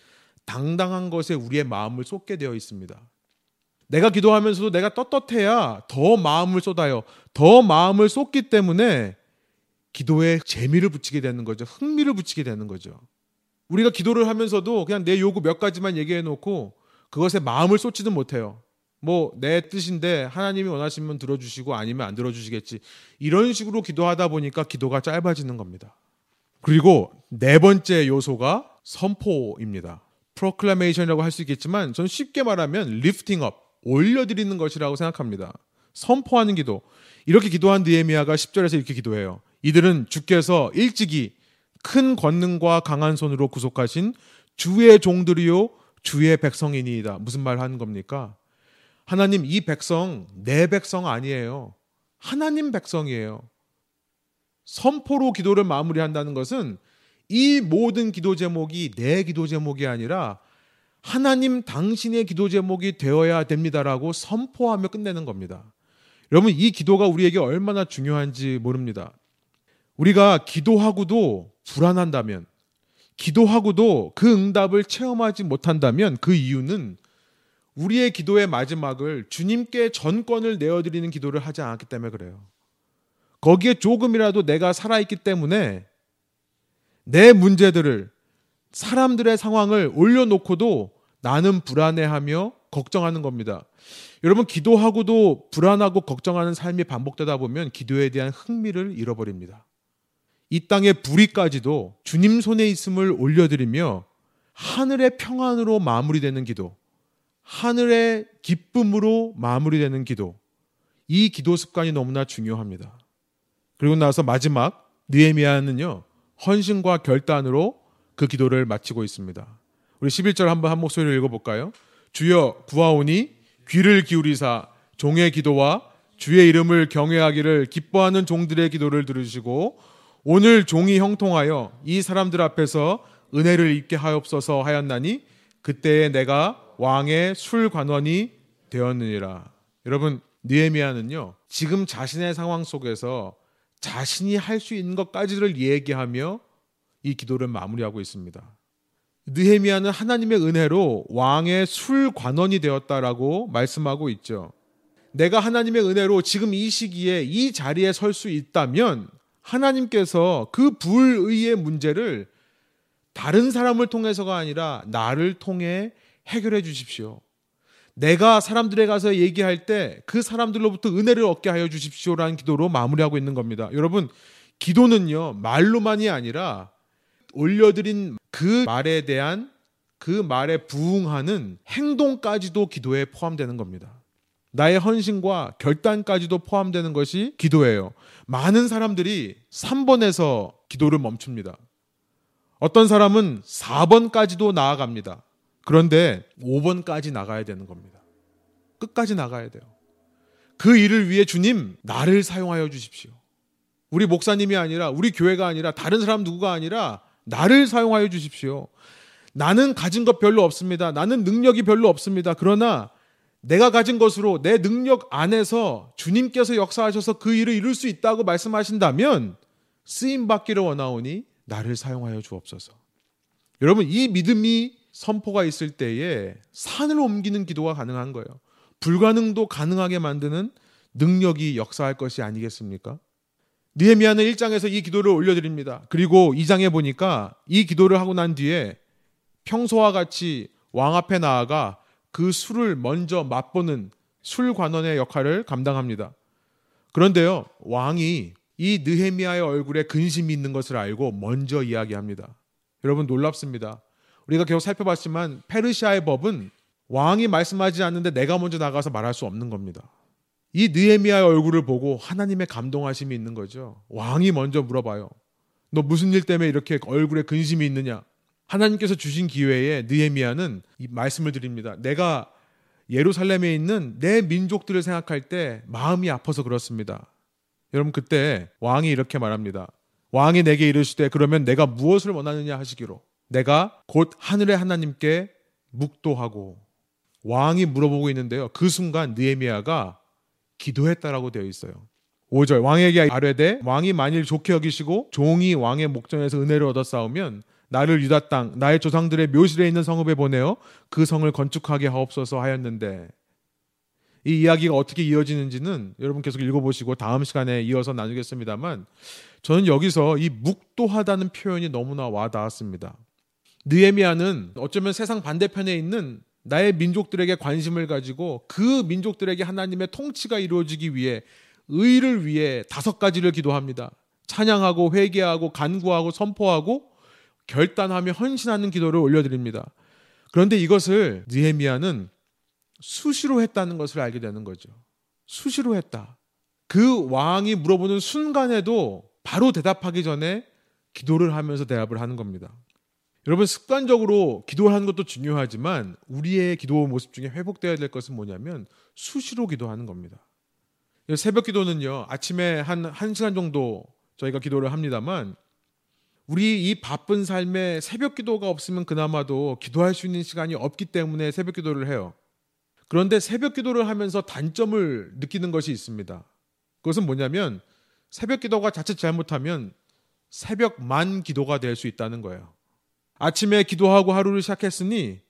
당당한 것에 우리의 마음을 쏟게 되어 있습니다. 내가 기도하면서도 내가 떳떳해야 더 마음을 쏟아요. 더 마음을 쏟기 때문에 기도에 재미를 붙이게 되는 거죠. 흥미를 붙이게 되는 거죠. 우리가 기도를 하면서도 그냥 내 요구 몇 가지만 얘기해 놓고 그것에 마음을 쏟지는 못해요. 뭐 내 뜻인데 하나님이 원하시면 들어주시고 아니면 안 들어주시겠지. 이런 식으로 기도하다 보니까 기도가 짧아지는 겁니다. 그리고 네 번째 요소가 선포입니다. proclamation이라고 할 수 있겠지만 저는 쉽게 말하면 lifting up 올려드리는 것이라고 생각합니다. 선포하는 기도. 이렇게 기도한 느헤미야가 10절에서 이렇게 기도해요. 이들은 주께서 일찍이 큰 권능과 강한 손으로 구속하신 주의 종들이요 주의 백성이니이다. 무슨 말 하는 겁니까? 하나님 이 백성 내 백성 아니에요. 하나님 백성이에요. 선포로 기도를 마무리한다는 것은 이 모든 기도 제목이 내 기도 제목이 아니라 하나님 당신의 기도 제목이 되어야 됩니다라고 선포하며 끝내는 겁니다. 여러분 이 기도가 우리에게 얼마나 중요한지 모릅니다. 우리가 기도하고도 불안한다면 기도하고도 그 응답을 체험하지 못한다면 그 이유는 우리의 기도의 마지막을 주님께 전권을 내어드리는 기도를 하지 않았기 때문에 그래요. 거기에 조금이라도 내가 살아있기 때문에 내 문제들을 사람들의 상황을 올려놓고도 나는 불안해하며 걱정하는 겁니다. 여러분, 기도하고도 불안하고 걱정하는 삶이 반복되다 보면 기도에 대한 흥미를 잃어버립니다. 이 땅의 불의까지도 주님 손에 있음을 올려드리며 하늘의 평안으로 마무리되는 기도, 하늘의 기쁨으로 마무리되는 기도, 이 기도 습관이 너무나 중요합니다. 그리고 나서 마지막 느헤미야는요 헌신과 결단으로 그 기도를 마치고 있습니다. 우리 11절 한번 한 목소리로 읽어볼까요? 주여 구하오니 귀를 기울이사 종의 기도와 주의 이름을 경외하기를 기뻐하는 종들의 기도를 들으시고 오늘 종이 형통하여 이 사람들 앞에서 은혜를 입게 하옵소서 하였나니 그때에 내가 왕의 술관원이 되었느니라. 여러분 느헤미야는요 지금 자신의 상황 속에서 자신이 할 수 있는 것까지를 얘기하며 이 기도를 마무리하고 있습니다. 느헤미야는 하나님의 은혜로 왕의 술관원이 되었다라고 말씀하고 있죠. 내가 하나님의 은혜로 지금 이 시기에 이 자리에 설 수 있다면 하나님께서 그 불의의 문제를 다른 사람을 통해서가 아니라 나를 통해 해결해 주십시오. 내가 사람들에 가서 얘기할 때 그 사람들로부터 은혜를 얻게 하여 주십시오라는 기도로 마무리하고 있는 겁니다. 여러분, 기도는요, 말로만이 아니라 올려드린 그 말에 대한 그 말에 부응하는 행동까지도 기도에 포함되는 겁니다. 나의 헌신과 결단까지도 포함되는 것이 기도예요. 많은 사람들이 3번에서 기도를 멈춥니다. 어떤 사람은 4번까지도 나아갑니다. 그런데 5번까지 나가야 되는 겁니다. 끝까지 나가야 돼요. 그 일을 위해 주님, 나를 사용하여 주십시오. 우리 목사님이 아니라, 우리 교회가 아니라, 다른 사람 누구가 아니라, 나를 사용하여 주십시오. 나는 가진 것 별로 없습니다. 나는 능력이 별로 없습니다. 그러나 내가 가진 것으로 내 능력 안에서 주님께서 역사하셔서 그 일을 이룰 수 있다고 말씀하신다면 쓰임 받기를 원하오니 나를 사용하여 주옵소서. 여러분 이 믿음이 선포가 있을 때에 산을 옮기는 기도가 가능한 거예요. 불가능도 가능하게 만드는 능력이 역사할 것이 아니겠습니까? 느헤미야는 1장에서 이 기도를 올려드립니다. 그리고 2장에 보니까 이 기도를 하고 난 뒤에 평소와 같이 왕 앞에 나아가 그 술을 먼저 맛보는 술관원의 역할을 감당합니다. 그런데요, 왕이 이 느헤미야의 얼굴에 근심이 있는 것을 알고 먼저 이야기합니다. 여러분 놀랍습니다. 우리가 계속 살펴봤지만 페르시아의 법은 왕이 말씀하지 않는데 내가 먼저 나가서 말할 수 없는 겁니다. 이 느헤미야의 얼굴을 보고 하나님의 감동하심이 있는 거죠. 왕이 먼저 물어봐요. 너 무슨 일 때문에 이렇게 얼굴에 근심이 있느냐? 하나님께서 주신 기회에 느헤미야는 이 말씀을 드립니다. 내가 예루살렘에 있는 내 민족들을 생각할 때 마음이 아파서 그렇습니다. 여러분 그때 왕이 이렇게 말합니다. 왕이 내게 이르시되 그러면 내가 무엇을 원하느냐 하시기로 내가 곧 하늘의 하나님께 묵도하고 왕이 물어보고 있는데요. 그 순간 느헤미야가 기도했다라고 되어 있어요. 5절 왕에게 아뢰되 왕이 만일 좋게 여기시고 종이 왕의 목전에서 은혜를 얻어 싸우면 나를 유다 땅 나의 조상들의 묘실에 있는 성읍에 보내어 그 성을 건축하게 하옵소서 하였는데 이 이야기가 어떻게 이어지는지는 여러분 계속 읽어보시고 다음 시간에 이어서 나누겠습니다만 저는 여기서 이 묵도하다는 표현이 너무나 와닿았습니다. 느에미아는 어쩌면 세상 반대편에 있는 나의 민족들에게 관심을 가지고 그 민족들에게 하나님의 통치가 이루어지기 위해 의를 위해 다섯 가지를 기도합니다. 찬양하고 회개하고 간구하고 선포하고 결단하며 헌신하는 기도를 올려드립니다. 그런데 이것을 느헤미야는 수시로 했다는 것을 알게 되는 거죠. 수시로 했다. 그 왕이 물어보는 순간에도 바로 대답하기 전에 기도를 하면서 대답을 하는 겁니다. 여러분 습관적으로 기도하는 것도 중요하지만 우리의 기도 모습 중에 회복되어야 될 것은 뭐냐면 수시로 기도하는 겁니다. 새벽 기도는요 아침에 한 1시간 정도 저희가 기도를 합니다만 우리 이 바쁜 삶에 새벽 기도가 없으면 그나마도 기도할 수 있는 시간이 없기 때문에 새벽 기도를 해요. 그런데 새벽 기도를 하면서 단점을 느끼는 것이 있습니다. 그것은 뭐냐면 새벽 기도가 자칫 잘못하면 새벽만 기도가 될 수 있다는 거예요. 아침에 기도하고 하루를 시작했으니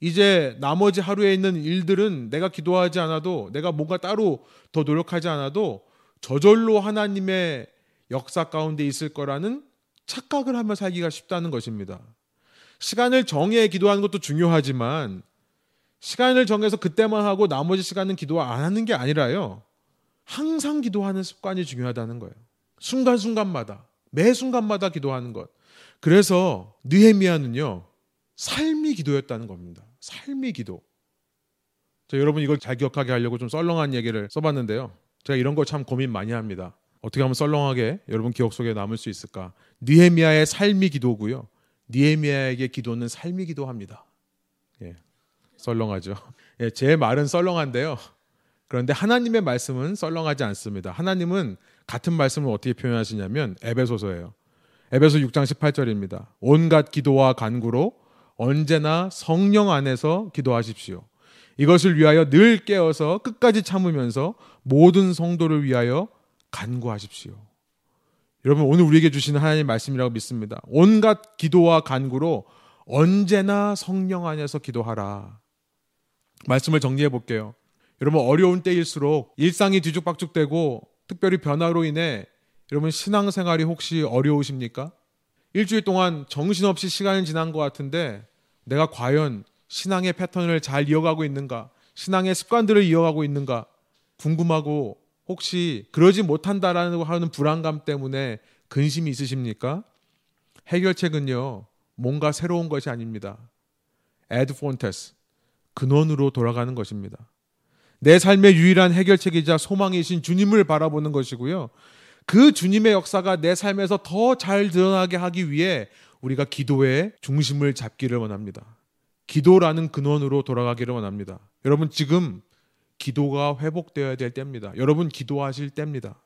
이제 나머지 하루에 있는 일들은 내가 기도하지 않아도 내가 뭔가 따로 더 노력하지 않아도 저절로 하나님의 역사 가운데 있을 거라는 착각을 하며 살기가 쉽다는 것입니다. 시간을 정해 기도하는 것도 중요하지만 시간을 정해서 그때만 하고 나머지 시간은 기도 안 하는 게 아니라요. 항상 기도하는 습관이 중요하다는 거예요. 순간순간마다 매 순간마다 기도하는 것. 그래서 느헤미야는요. 삶이 기도였다는 겁니다. 삶이 기도. 자, 여러분 이걸 잘 기억하게 하려고 좀 썰렁한 얘기를 써봤는데요. 제가 이런 거 참 고민 많이 합니다. 어떻게 하면 썰렁하게 여러분 기억 속에 남을 수 있을까? 니헤미야의 삶이 기도고요. 니헤미야에게 기도는 삶이 기도합니다. 예, 썰렁하죠. 예, 제 말은 썰렁한데요. 그런데 하나님의 말씀은 썰렁하지 않습니다. 하나님은 같은 말씀을 어떻게 표현하시냐면 에베소서예요. 에베소 6장 18절입니다. 온갖 기도와 간구로 언제나 성령 안에서 기도하십시오. 이것을 위하여 늘 깨어서 끝까지 참으면서 모든 성도를 위하여 간구하십시오. 여러분 오늘 우리에게 주시는 하나님 말씀이라고 믿습니다. 온갖 기도와 간구로 언제나 성령 안에서 기도하라. 말씀을 정리해 볼게요. 여러분 어려운 때일수록 일상이 뒤죽박죽되고 특별히 변화로 인해 여러분 신앙생활이 혹시 어려우십니까? 일주일 동안 정신없이 시간이 지난 것 같은데 내가 과연 신앙의 패턴을 잘 이어가고 있는가? 신앙의 습관들을 이어가고 있는가? 궁금하고 혹시 그러지 못한다라는 하는 불안감 때문에 근심이 있으십니까? 해결책은요. 뭔가 새로운 것이 아닙니다. 에드 폰테스 근원으로 돌아가는 것입니다. 내 삶의 유일한 해결책이자 소망이신 주님을 바라보는 것이고요. 그 주님의 역사가 내 삶에서 더 잘 드러나게 하기 위해 우리가 기도의 중심을 잡기를 원합니다. 기도라는 근원으로 돌아가기를 원합니다. 여러분 지금 기도가 회복되어야 될 때입니다. 여러분 기도하실 때입니다.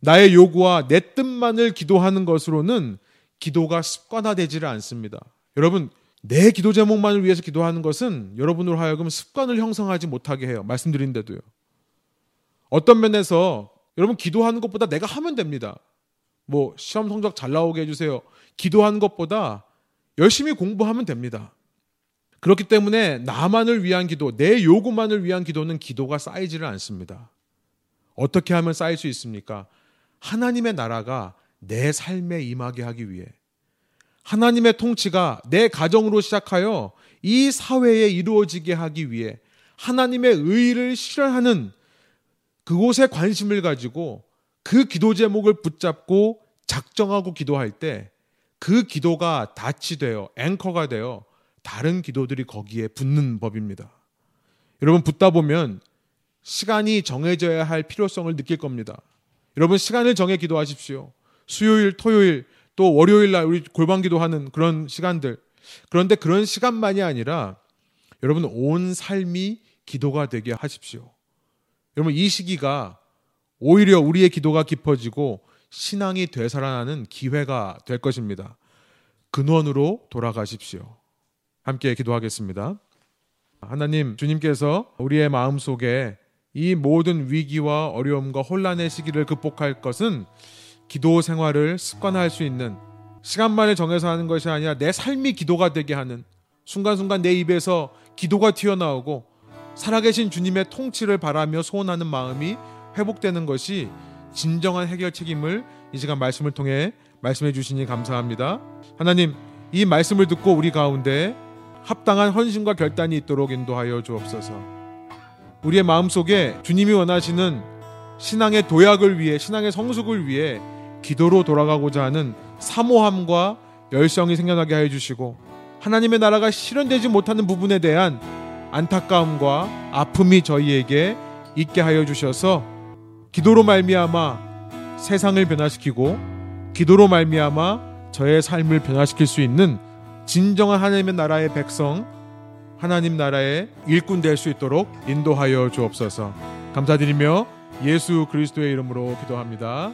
나의 요구와 내 뜻만을 기도하는 것으로는 기도가 습관화되지를 않습니다. 여러분 내 기도 제목만을 위해서 기도하는 것은 여러분으로 하여금 습관을 형성하지 못하게 해요. 말씀드린데도요. 어떤 면에서 여러분 기도하는 것보다 내가 하면 됩니다. 뭐 시험 성적 잘 나오게 해주세요. 기도하는 것보다 열심히 공부하면 됩니다. 그렇기 때문에 나만을 위한 기도, 내 요구만을 위한 기도는 기도가 쌓이지를 않습니다. 어떻게 하면 쌓일 수 있습니까? 하나님의 나라가 내 삶에 임하게 하기 위해 하나님의 통치가 내 가정으로 시작하여 이 사회에 이루어지게 하기 위해 하나님의 의를 실현하는 그곳에 관심을 가지고 그 기도 제목을 붙잡고 작정하고 기도할 때 그 기도가 닻이 되어 앵커가 되어 다른 기도들이 거기에 붙는 법입니다. 여러분 붙다 보면 시간이 정해져야 할 필요성을 느낄 겁니다. 여러분 시간을 정해 기도하십시오. 수요일, 토요일, 또 월요일 날 우리 골방 기도하는 그런 시간들. 그런데 그런 시간만이 아니라 여러분 온 삶이 기도가 되게 하십시오. 여러분 이 시기가 오히려 우리의 기도가 깊어지고 신앙이 되살아나는 기회가 될 것입니다. 근원으로 돌아가십시오. 함께 기도하겠습니다. 하나님, 주님께서 우리의 마음 속에 이 모든 위기와 어려움과 혼란의 시기를 극복할 것은 기도 생활을 습관화할 수 있는 시간만을 정해서 하는 것이 아니라 내 삶이 기도가 되게 하는 순간순간 내 입에서 기도가 튀어나오고 살아계신 주님의 통치를 바라며 소원하는 마음이 회복되는 것이 진정한 해결 책임을 이 시간 말씀을 통해 말씀해 주시니 감사합니다. 하나님, 이 말씀을 듣고 우리 가운데 합당한 헌신과 결단이 있도록 인도하여 주옵소서. 우리의 마음속에 주님이 원하시는 신앙의 도약을 위해 신앙의 성숙을 위해 기도로 돌아가고자 하는 사모함과 열성이 생겨나게 하여 주시고 하나님의 나라가 실현되지 못하는 부분에 대한 안타까움과 아픔이 저희에게 있게 하여 주셔서 기도로 말미암아 세상을 변화시키고 기도로 말미암아 저의 삶을 변화시킬 수 있는 진정한 하나님의 나라의 백성, 하나님 나라의 일꾼 될 수 있도록 인도하여 주옵소서. 감사드리며 예수 그리스도의 이름으로 기도합니다.